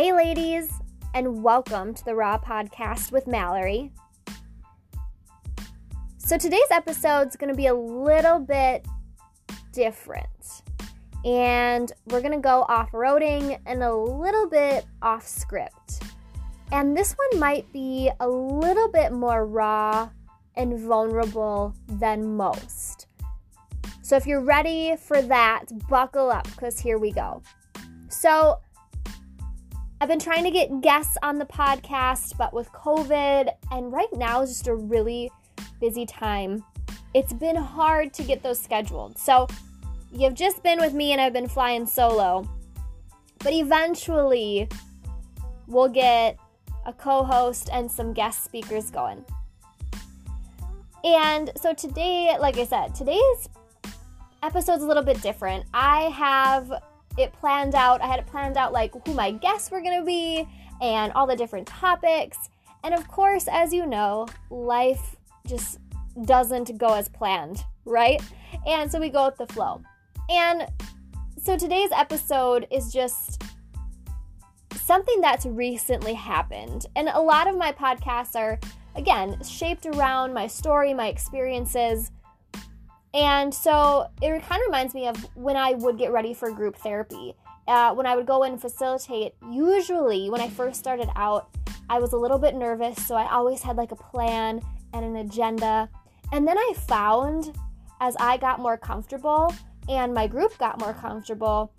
Hey, ladies, and welcome to the Raw Podcast with Mallory. So, today's episode is going to be a little bit different, and we're going to go off roading and a little bit off script. And this one might be a little bit more raw and vulnerable than most. So, if you're ready for that, buckle up because here we go. So, I've been trying to get guests on the podcast, but with COVID and right now is just a really busy time. It's been hard to get those scheduled. So you've just been with me and I've been flying solo. But eventually we'll get a co host and some guest speakers going. And so today, like I said, today's episode's a little bit different. I have it planned out. I had it planned out like who my guests were going to be and all the different topics. And of course, as you know, life just doesn't go as planned, right? And so we go with the flow. And so today's episode is just something that's recently happened. And a lot of my podcasts are, again, shaped around my story, my experiences. And so it kind of reminds me of when I would get ready for group therapy. Uh, when I would go in and facilitate, usually when I first started out, I was a little bit nervous. So I always had like a plan and an agenda. And then I found as I got more comfortable and my group got more comfortable,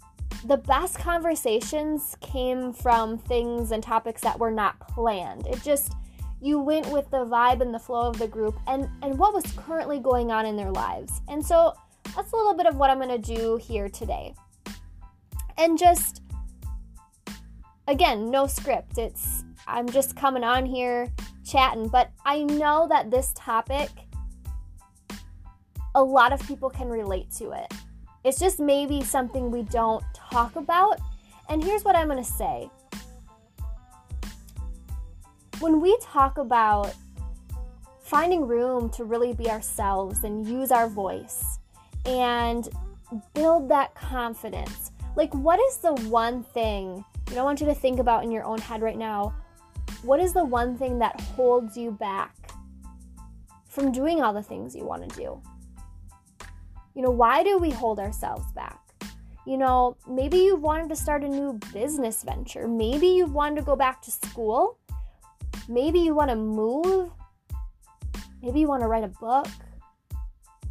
the best conversations came from things and topics that were not planned. It just, you went with the vibe and the flow of the group and and what was currently going on in their lives. And so that's a little bit of what I'm going to do here today. And just again, no script. It's I'm just coming on here chatting, but I know that this topic a lot of people can relate to it. It's just maybe something we don't talk about. And here's what I'm going to say when we talk about finding room to really be ourselves and use our voice and build that confidence, like what is the one thing, you know, I want you to think about in your own head right now, what is the one thing that holds you back from doing all the things you want to do? You know, why do we hold ourselves back? You know, maybe you wanted to start a new business venture. Maybe you wanted to go back to school Maybe you want to move. Maybe you want to write a book.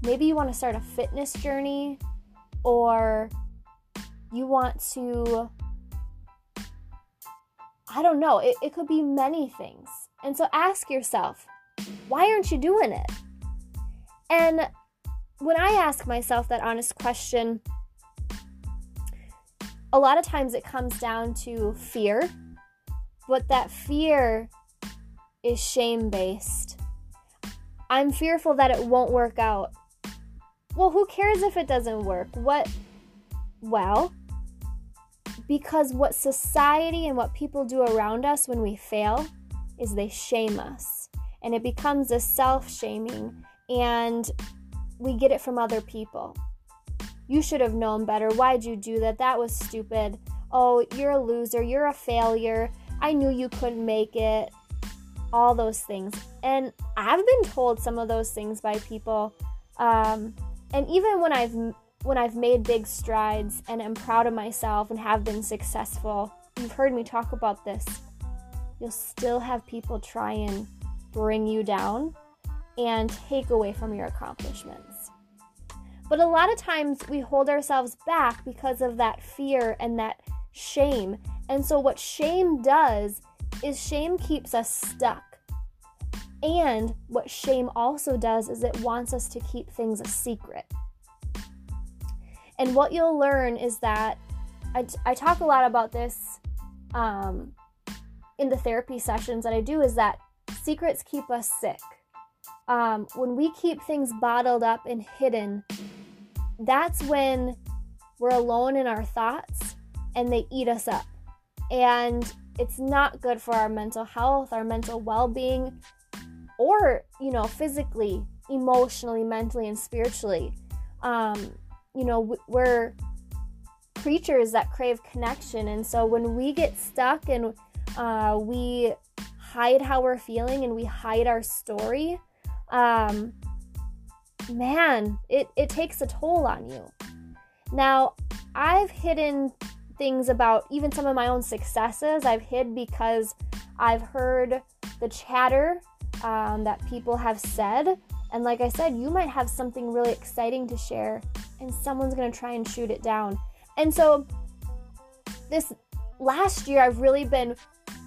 Maybe you want to start a fitness journey. Or you want to, I don't know, it, it could be many things. And so ask yourself, why aren't you doing it? And when I ask myself that honest question, a lot of times it comes down to fear, but that fear is shame based. I'm fearful that it won't work out. Well, who cares if it doesn't work? What? Well, because what society and what people do around us when we fail is they shame us. And it becomes a self shaming, and we get it from other people. You should have known better. Why'd you do that? That was stupid. Oh, you're a loser. You're a failure. I knew you couldn't make it all those things. And I've been told some of those things by people. Um, and even when I've when I've made big strides and am proud of myself and have been successful, you've heard me talk about this. You'll still have people try and bring you down and take away from your accomplishments. But a lot of times we hold ourselves back because of that fear and that shame. And so, what shame does is shame keeps us stuck. And what shame also does is it wants us to keep things a secret. And what you'll learn is that I, I talk a lot about this um, in the therapy sessions that I do is that secrets keep us sick. Um, when we keep things bottled up and hidden, that's when we're alone in our thoughts and they eat us up. And it's not good for our mental health, our mental well being, or, you know, physically, emotionally, mentally, and spiritually. Um, you know, we're creatures that crave connection. And so when we get stuck and uh, we hide how we're feeling and we hide our story, um, man, it, it takes a toll on you. Now, I've hidden things about even some of my own successes. I've hid because I've heard the chatter um, that people have said. And like I said, you might have something really exciting to share, and someone's to try and shoot it down. And so, this last year, I've really been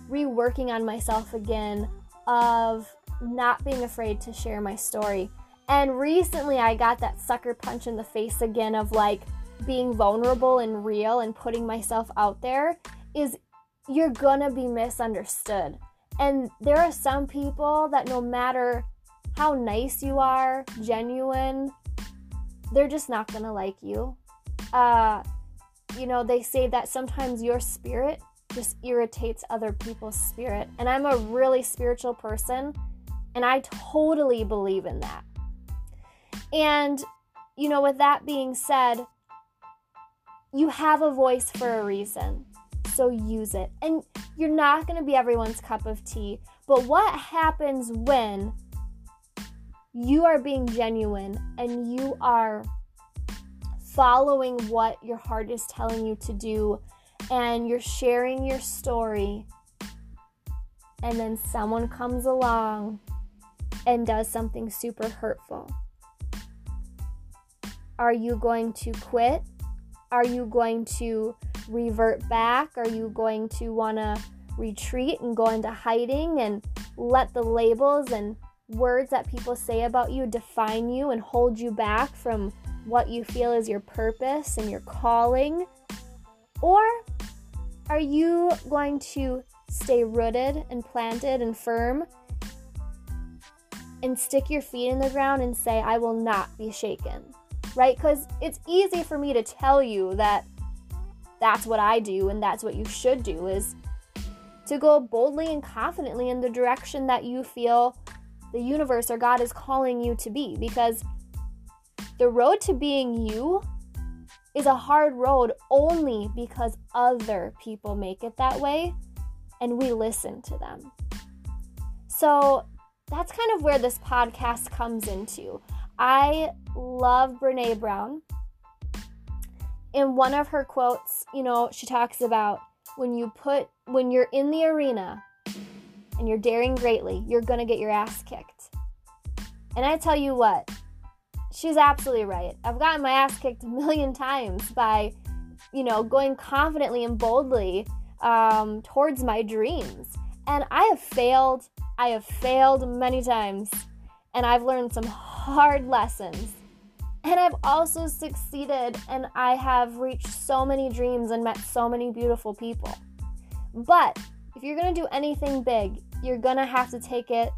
reworking on myself again of not being afraid to share my story. And recently, I got that sucker punch in the face again of like being vulnerable and real and putting myself out there is you're gonna be misunderstood. And there are some people that no matter how nice you are, genuine, they're just not gonna like you. Uh, you know, they say that sometimes your spirit just irritates other people's spirit. And I'm a really spiritual person, and I totally believe in that. And, you know, with that being said, you have a voice for a reason. So use it. And you're not going to be everyone's cup of tea. But what happens when you are being genuine and you are following what your heart is telling you to do and you're sharing your story and then someone comes along and does something super hurtful? Are you going to quit? Are you going to revert back? Are you going to want to retreat and go into hiding and let the labels and words that people say about you define you and hold you back from what you feel is your purpose and your calling? Or are you going to stay rooted and planted and firm and stick your feet in the ground and say, I will not be shaken? right? Because it's easy for me to tell you that that's what I do and that's what you should do is to go boldly and confidently in the direction that you feel the universe or God is calling you to be because the road to being you is a hard road only because other people make it that way and we listen to them. So that's kind of where this podcast comes into. I love Brene Brown. In one of her quotes, you know, she talks about when you put, when you're in the arena and you're daring greatly, you're going to get your ass kicked. And I tell you what, she's absolutely right. I've gotten my ass kicked a million times by, you know, going confidently and boldly um, towards my dreams. And I have failed. I have failed many times. And I've learned some hard lessons. And I've also succeeded and I have reached so many dreams and met so many beautiful people. But if you're going to do anything big, you're going to have to take it,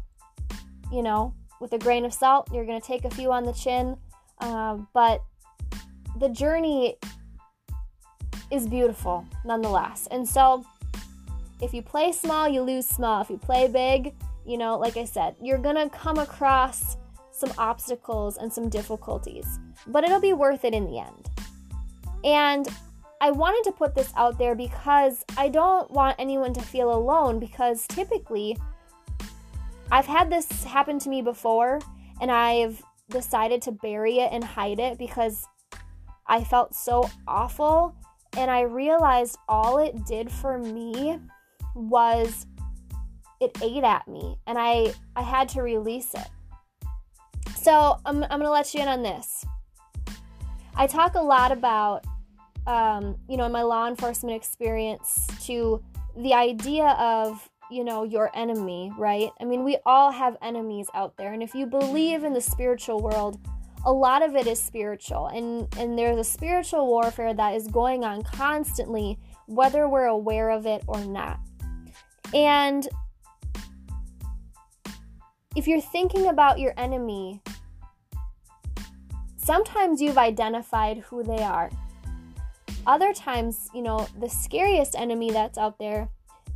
you know, with a grain of salt. You're going to take a few on the chin. Uh, but the journey is beautiful nonetheless. And so if you play small, you lose small. If you play big, you know, like I said, you're going to come across some obstacles and some difficulties, but it'll be worth it in the end. And I wanted to put this out there because I don't want anyone to feel alone because typically I've had this happen to me before and I've decided to bury it and hide it because I felt so awful and I realized all it did for me was it ate at me and I I had to release it. So I'm, I'm going to let you in on this. I talk a lot about, um, you know, in my law enforcement experience to the idea of, you know, your enemy, right? I mean, we all have enemies out there. And if you believe in the spiritual world, a lot of it is spiritual. And, and there's a spiritual warfare that is going on constantly, whether we're aware of it or not. And if you're thinking about your enemy, sometimes you've identified who they are. Other times, you know, the scariest enemy that's out there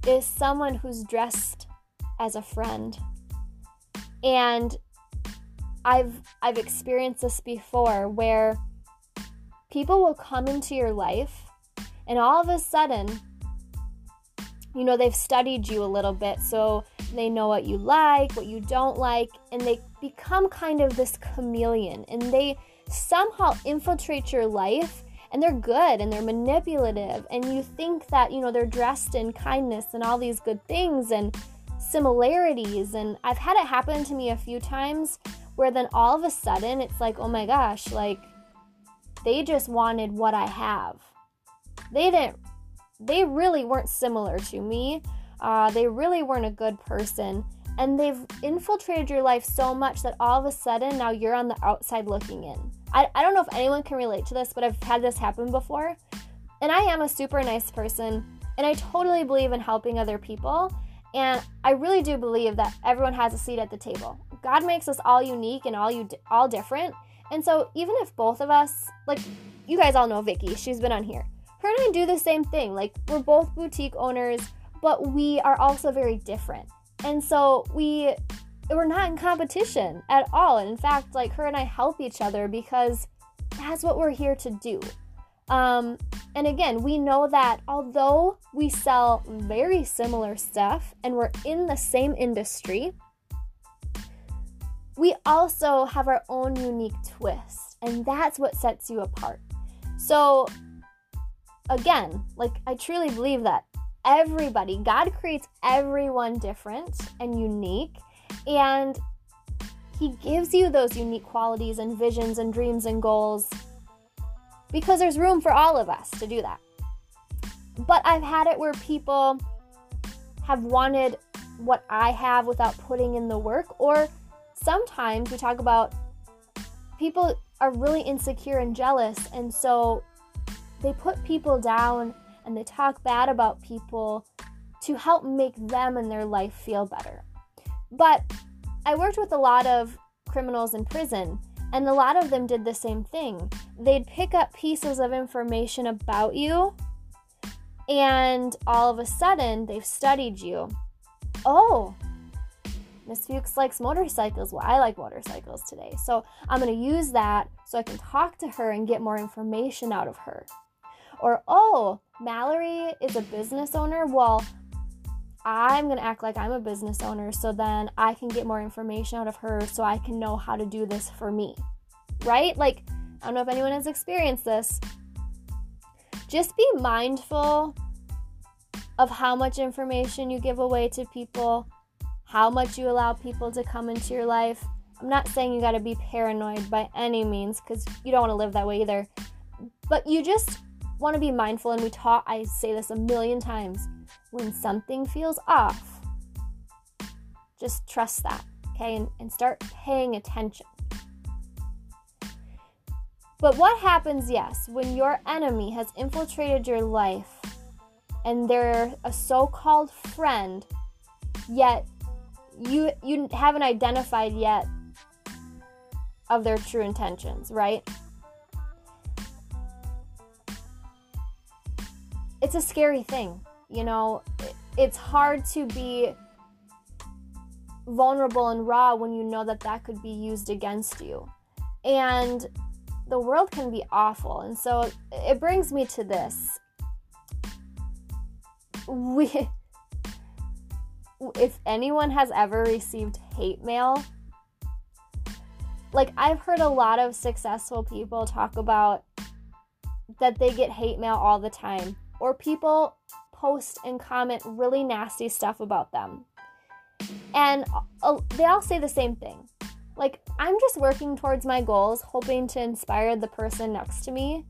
is someone who's dressed as a friend. And I've I've experienced this before where people will come into your life And all of a sudden, you know, they've studied you a little bit, so they know what you like, what you don't like, and they become kind of this chameleon and they somehow infiltrate your life and they're good and they're manipulative and you think that, you know, they're dressed in kindness and all these good things and similarities and I've had it happen to me a few times where then all of a sudden it's like, "Oh my gosh, like they just wanted what I have." They didn't they really weren't similar to me. Uh, they really weren't a good person. And they've infiltrated your life so much that all of a sudden now you're on the outside looking in. I, I don't know if anyone can relate to this, but I've had this happen before. And I am a super nice person, and I totally believe in helping other people. And I really do believe that everyone has a seat at the table. God makes us all unique and all you all different. And so even if both of us, like you guys all know Vicky, she's been on here. Her and I do the same thing. Like we're both boutique owners, but we are also very different. And so we we're not in competition at all. And in fact, like her and I help each other because that's what we're here to do. Um, and again, we know that although we sell very similar stuff and we're in the same industry, we also have our own unique twist, and that's what sets you apart. So, again, like I truly believe that everybody, God creates everyone different and unique, and He gives you those unique qualities and visions and dreams and goals because there's room for all of us to do that. But I've had it where people have wanted what I have without putting in the work, or sometimes we talk about people are really insecure and jealous, and so they put people down and they talk bad about people to help make them and their life feel better. But I worked with a lot of criminals in prison, and a lot of them did the same thing. They'd pick up pieces of information about you, and all of a sudden, they've studied you. Oh, Miss Fuchs likes motorcycles. Well, I like motorcycles today. So I'm going to use that so I can talk to her and get more information out of her. Or, oh, Mallory is a business owner. Well, I'm going to act like I'm a business owner so then I can get more information out of her so I can know how to do this for me. Right? Like, I don't know if anyone has experienced this. Just be mindful of how much information you give away to people, how much you allow people to come into your life. I'm not saying you got to be paranoid by any means because you don't want to live that way either. But you just want to be mindful, and we taught, I say this a million times when something feels off, just trust that, okay, and, and start paying attention. But what happens, yes, when your enemy has infiltrated your life and they're a so called friend, yet you, you haven't identified yet of their true intentions, right? It's a scary thing you know, it's hard to be vulnerable and raw when you know that that could be used against you. And the world can be awful. And so it brings me to this. We if anyone has ever received hate mail, like I've heard a lot of successful people talk about that they get hate mail all the time or people post and comment really nasty stuff about them. And uh, they all say the same thing. Like, I'm just working towards my goals, hoping to inspire the person next to me.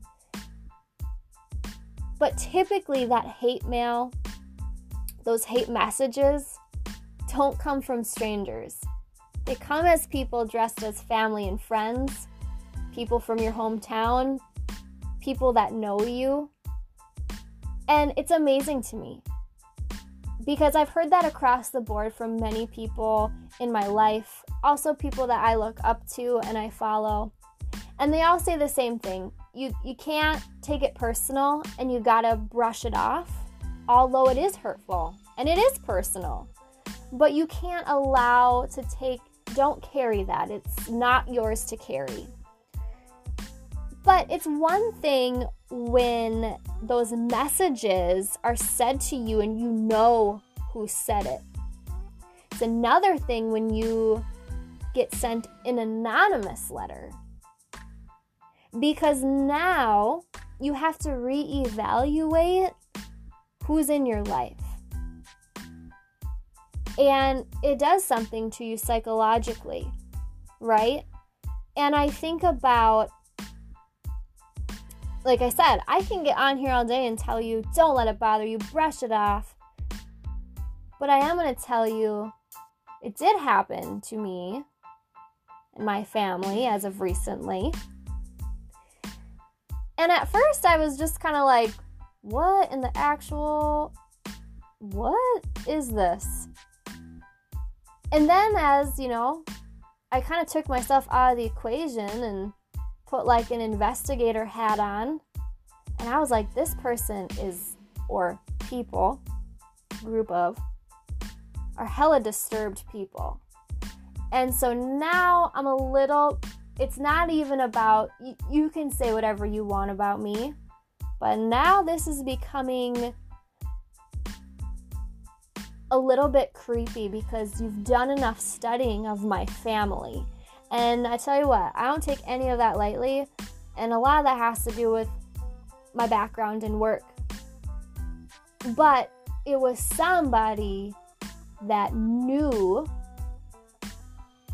But typically, that hate mail, those hate messages, don't come from strangers. They come as people dressed as family and friends, people from your hometown, people that know you. And it's amazing to me because I've heard that across the board from many people in my life, also people that I look up to and I follow. And they all say the same thing. You you can't take it personal and you got to brush it off, although it is hurtful and it is personal. But you can't allow to take don't carry that. It's not yours to carry. But it's one thing when those messages are said to you and you know who said it. It's another thing when you get sent an anonymous letter. Because now you have to reevaluate who's in your life. And it does something to you psychologically, right? And I think about, like I said, I can get on here all day and tell you, don't let it bother you, brush it off. But I am going to tell you, it did happen to me and my family as of recently. And at first, I was just kind of like, what in the actual. What is this? And then, as you know, I kind of took myself out of the equation and put like an investigator hat on. And I was like, this person is, or people, group of, are hella disturbed people. And so now I'm a little, it's not even about, you, you can say whatever you want about me, but now this is becoming a little bit creepy because you've done enough studying of my family. And I tell you what, I don't take any of that lightly, and a lot of that has to do with my background and work. But it was somebody that knew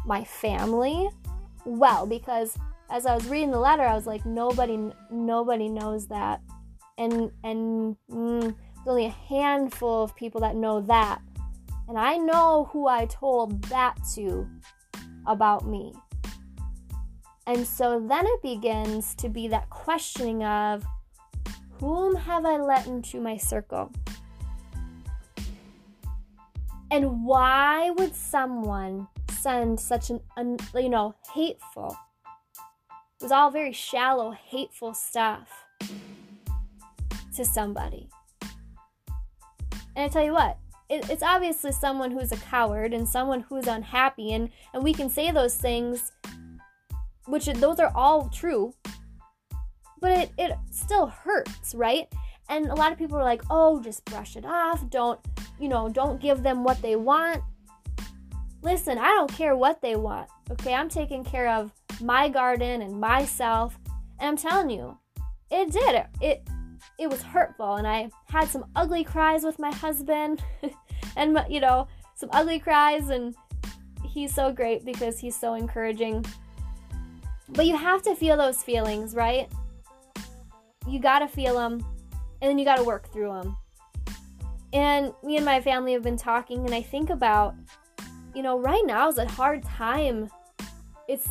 my family well because as I was reading the letter, I was like, nobody, nobody knows that, and and mm, there's only a handful of people that know that, and I know who I told that to about me. And so then it begins to be that questioning of whom have I let into my circle? And why would someone send such an, un, you know, hateful, it was all very shallow, hateful stuff to somebody? And I tell you what, it, it's obviously someone who's a coward and someone who's unhappy, and, and we can say those things, which those are all true, but it, it still hurts, right? And a lot of people are like, oh, just brush it off. Don't, you know, don't give them what they want. Listen, I don't care what they want. Okay, I'm taking care of my garden and myself. And I'm telling you, it did. It, it was hurtful and I had some ugly cries with my husband and you know, some ugly cries and he's so great because he's so encouraging. But you have to feel those feelings, right? You got to feel them and then you got to work through them. And me and my family have been talking and I think about you know, right now is a hard time. It's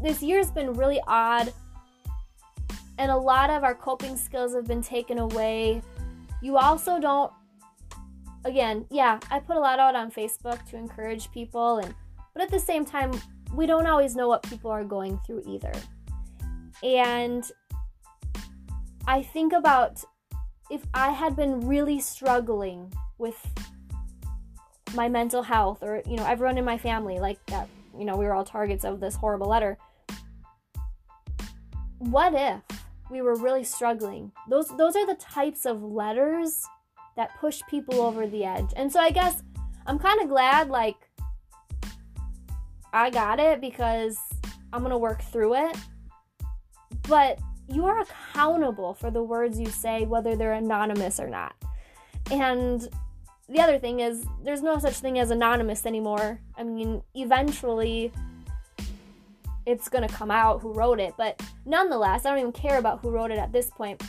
this year's been really odd and a lot of our coping skills have been taken away. You also don't again, yeah, I put a lot out on Facebook to encourage people and but at the same time, we don't always know what people are going through either. And I think about if I had been really struggling with my mental health or you know everyone in my family like that you know we were all targets of this horrible letter what if we were really struggling. Those those are the types of letters that push people over the edge. And so I guess I'm kind of glad like I got it because I'm going to work through it. But you are accountable for the words you say whether they're anonymous or not. And the other thing is there's no such thing as anonymous anymore. I mean, eventually it's to come out who wrote it. But nonetheless, I don't even care about who wrote it at this point.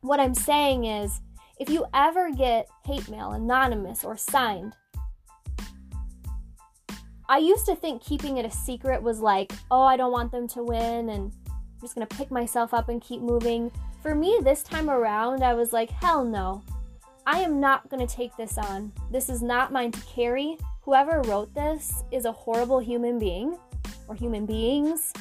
What I'm saying is, if you ever get hate mail, anonymous or signed, I used to think keeping it a secret was like, oh, I don't want them to win and I'm just gonna pick myself up and keep moving. For me, this time around, I was like, hell no. I am not gonna take this on. This is not mine to carry. Whoever wrote this is a horrible human being or human beings.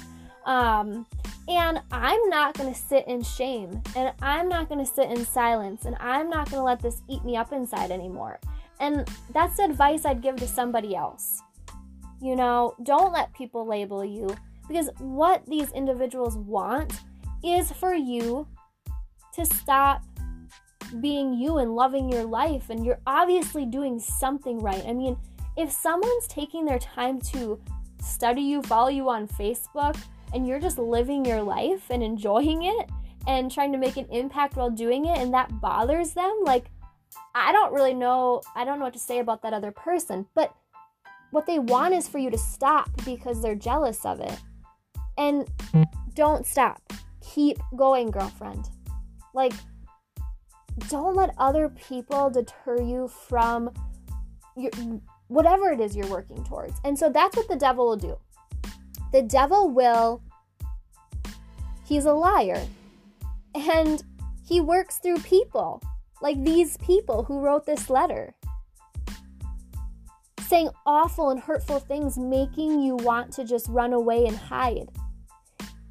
Um, and I'm not going to sit in shame and I'm not going to sit in silence and I'm not going to let this eat me up inside anymore. And that's the advice I'd give to somebody else. You know, don't let people label you because what these individuals want is for you to stop being you and loving your life. And you're obviously doing something right. I mean, if someone's taking their time to study you, follow you on Facebook, and you're just living your life and enjoying it and trying to make an impact while doing it, and that bothers them, like, I don't really know, I don't know what to say about that other person, but what they want is for you to stop because they're jealous of it. And don't stop. Keep going, girlfriend. Like, don't let other people deter you from your whatever it is you're working towards. And so that's what the devil will do. The devil will he's a liar. And he works through people, like these people who wrote this letter. Saying awful and hurtful things, making you want to just run away and hide.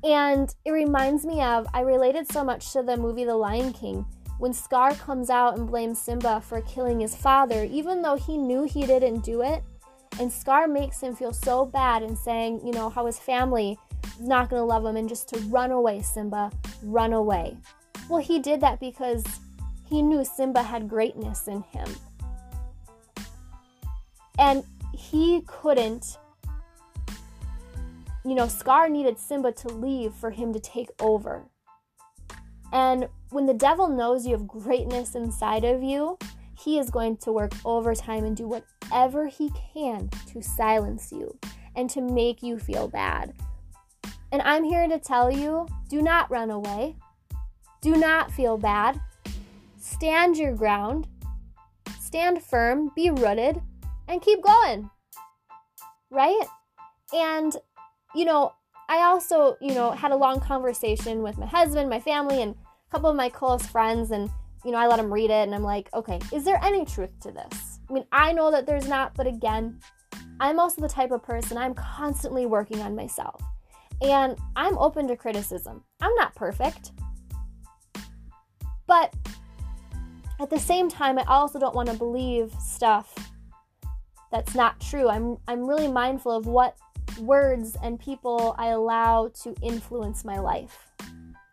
And it reminds me of, I related so much to the movie The Lion King when Scar comes out and blames Simba for killing his father, even though he knew he didn't do it. And Scar makes him feel so bad and saying, you know, how his family is not going to love him and just to run away, Simba, run away. Well, he did that because he knew Simba had greatness in him. And he couldn't, you know, Scar needed Simba to leave for him to take over. And when the devil knows you have greatness inside of you, he is going to work overtime and do whatever he can to silence you and to make you feel bad. And I'm here to tell you do not run away. Do not feel bad. Stand your ground. Stand firm, be rooted, and keep going. Right? And, you know, I also, you know, had a long conversation with my husband, my family, and couple of my close friends, and, you know, I let them read it, and I'm like, okay, is there any truth to this? I mean, I know that there's not, but again, I'm also the type of person I'm constantly working on myself. And I'm open to criticism. I'm not perfect. But at the same time, I also don't want to believe stuff that's not true. I'm I'm really mindful of what words and people I allow to influence my life.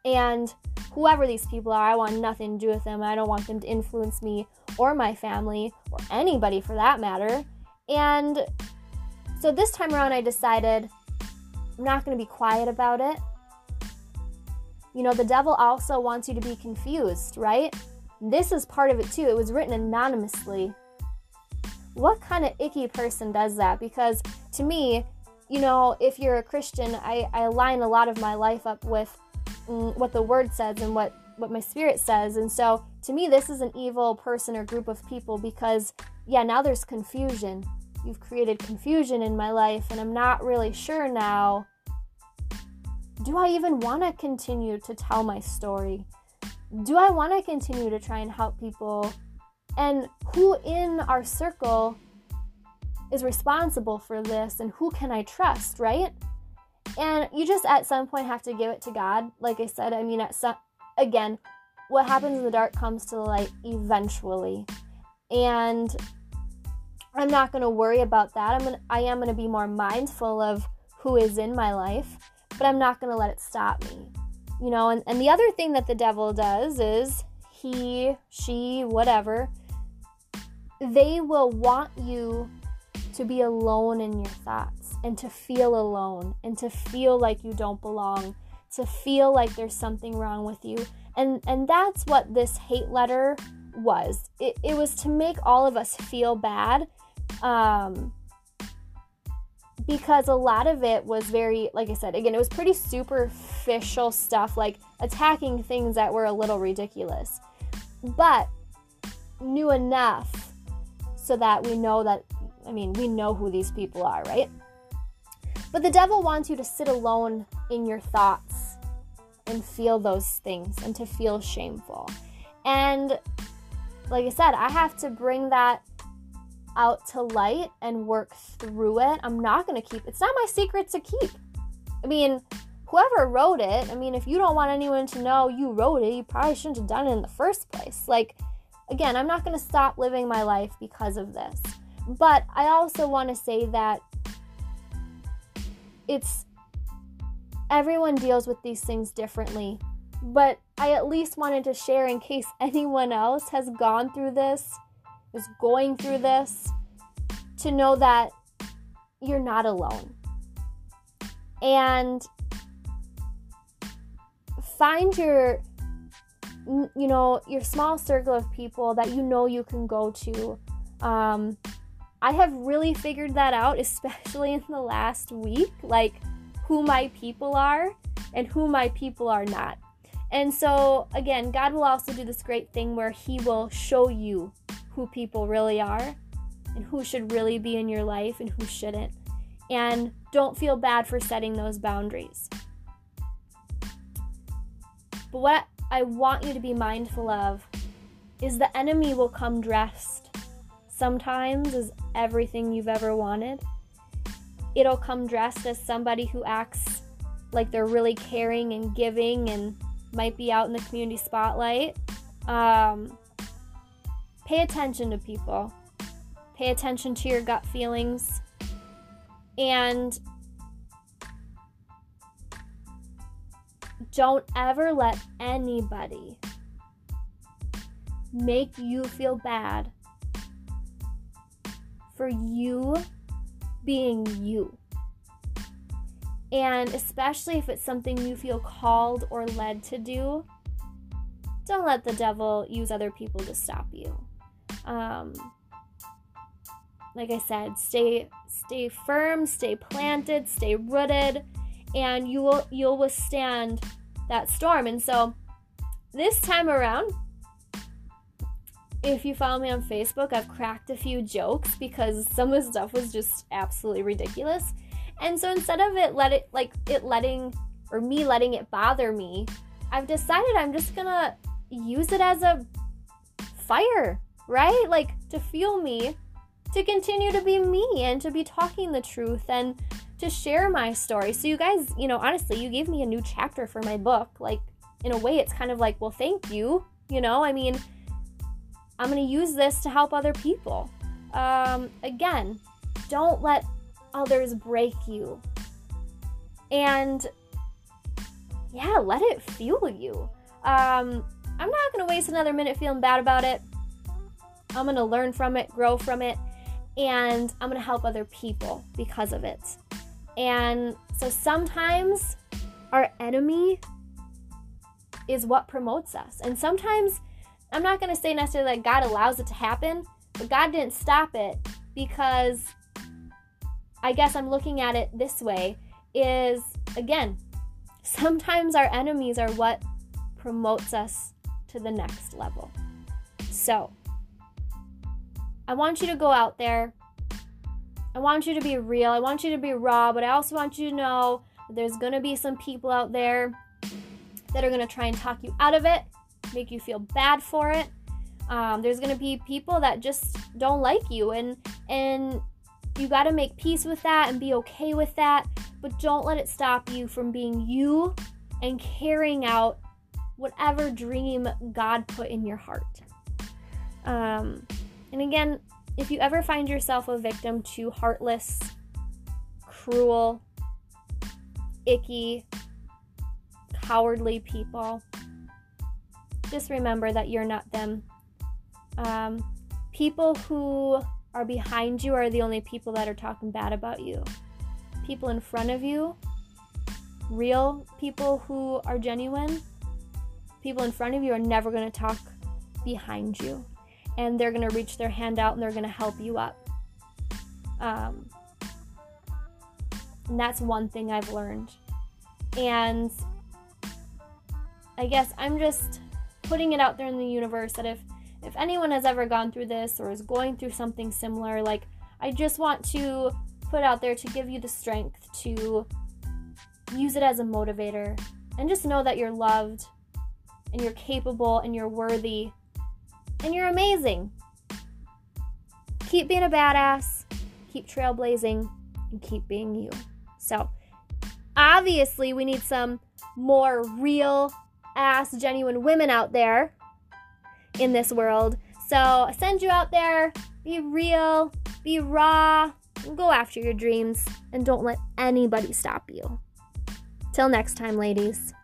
And whoever these people are, I want nothing to do with them. I don't want them to influence me or my family or anybody for that matter. And so this time around, I decided I'm not going to be quiet about it. You know, the devil also wants you to be confused, right? This is part of it too. It was written anonymously. What kind of icky person does that? Because to me, you know, if you're a Christian, I, I align a lot of my life up with what the word says and what, what my spirit says. And so to me, this is an evil person or group of people because, yeah, now there's confusion. You've created confusion in my life, and I'm not really sure now. Do I even want to continue to tell my story? Do I want to continue to try and help people? And who in our circle is responsible for this and who can I trust, right? And you just at some point have to give it to God. Like I said, I mean, at some, again, what happens in the dark comes to the light eventually. And I'm not going to worry about that. I'm to I am going to be more mindful of who is in my life, but I'm not going to let it stop me. You know, and, and the other thing that the devil does is he, she, whatever, they will want you to be alone in your thoughts and to feel alone and to feel like you don't belong, to feel like there's something wrong with you. And and that's what this hate letter was. It, it was to make all of us feel bad. Um, because a lot of it was very, like I said, again, it was pretty superficial stuff, like attacking things that were a little ridiculous, but knew enough so that we know that I mean, we know who these people are, right? But the devil wants you to sit alone in your thoughts and feel those things and to feel shameful. And like I said, I have to bring that out to light and work through it. I'm not going to keep it's not my secret to keep. I mean, whoever wrote it, I mean, if you don't want anyone to know you wrote it, you probably shouldn't have done it in the first place. Like again, I'm not going to stop living my life because of this. But I also want to say that it's everyone deals with these things differently. But I at least wanted to share in case anyone else has gone through this, is going through this, to know that you're not alone. And find your you know your small circle of people that you know you can go to um, i have really figured that out especially in the last week like who my people are and who my people are not. And so again god will also do this great thing where he will show you who people really are and who should really be in your life and who shouldn't. And don't feel bad for setting those boundaries. But what I want you to be mindful of is the enemy will come dressed sometimes as everything you've ever wanted. It'll come dressed as somebody who acts like they're really caring and giving and might be out in the community spotlight. Um, pay attention to people, pay attention to your gut feelings, and Don't ever let anybody make you feel bad for you being you. And especially if it's something you feel called or led to do, don't let the devil use other people to stop you. Um, like I said, stay stay firm, stay planted, stay rooted, and you will you'll withstand that storm. And so this time around, if you follow me on Facebook, I've cracked a few jokes because some of the stuff was just absolutely ridiculous. And so instead of it let it like it letting or me letting it bother me, I've decided I'm just gonna use it as a fire, right? Like to fuel me to continue to be me and to be talking the truth and to share my story. So, you guys, you know, honestly, you gave me a new chapter for my book. Like, in a way, it's kind of like, well, thank you. You know, I mean, I'm going to use this to help other people. Um, again, don't let others break you. And yeah, let it fuel you. Um, I'm not going to waste another minute feeling bad about it. I'm going to learn from it, grow from it, and I'm going to help other people because of it. And so sometimes our enemy is what promotes us. And sometimes I'm not going to say necessarily that God allows it to happen, but God didn't stop it because I guess I'm looking at it this way is again, sometimes our enemies are what promotes us to the next level. So, I want you to go out there I want you to be real. I want you to be raw, but I also want you to know there's going to be some people out there that are going to try and talk you out of it, make you feel bad for it. Um, there's to be people that just don't like you, and and you got to make peace with that and be okay with that. But don't let it stop you from being you and carrying out whatever dream God put in your heart. Um, and again, if you ever find yourself a victim to heartless, cruel, icky, cowardly people, just remember that you're not them. Um, people who are behind you are the only people that are talking bad about you. People in front of you, real people who are genuine, people in front of you are never going to talk behind you and they're going to reach their hand out and they're going to help you up. Um, and that's one thing I've learned. And I guess I'm just putting it out there in the universe that if if anyone has ever gone through this or is going through something similar, like I just want to put out there to give you the strength to use it as a motivator and just know that you're loved and you're capable and you're worthy and you're amazing. Keep being a badass, keep trailblazing, and keep being you. So, obviously, we need some more real ass, genuine women out there in this world. So, I send you out there, be real, be raw, go after your dreams, and don't let anybody stop you. Till next time, ladies.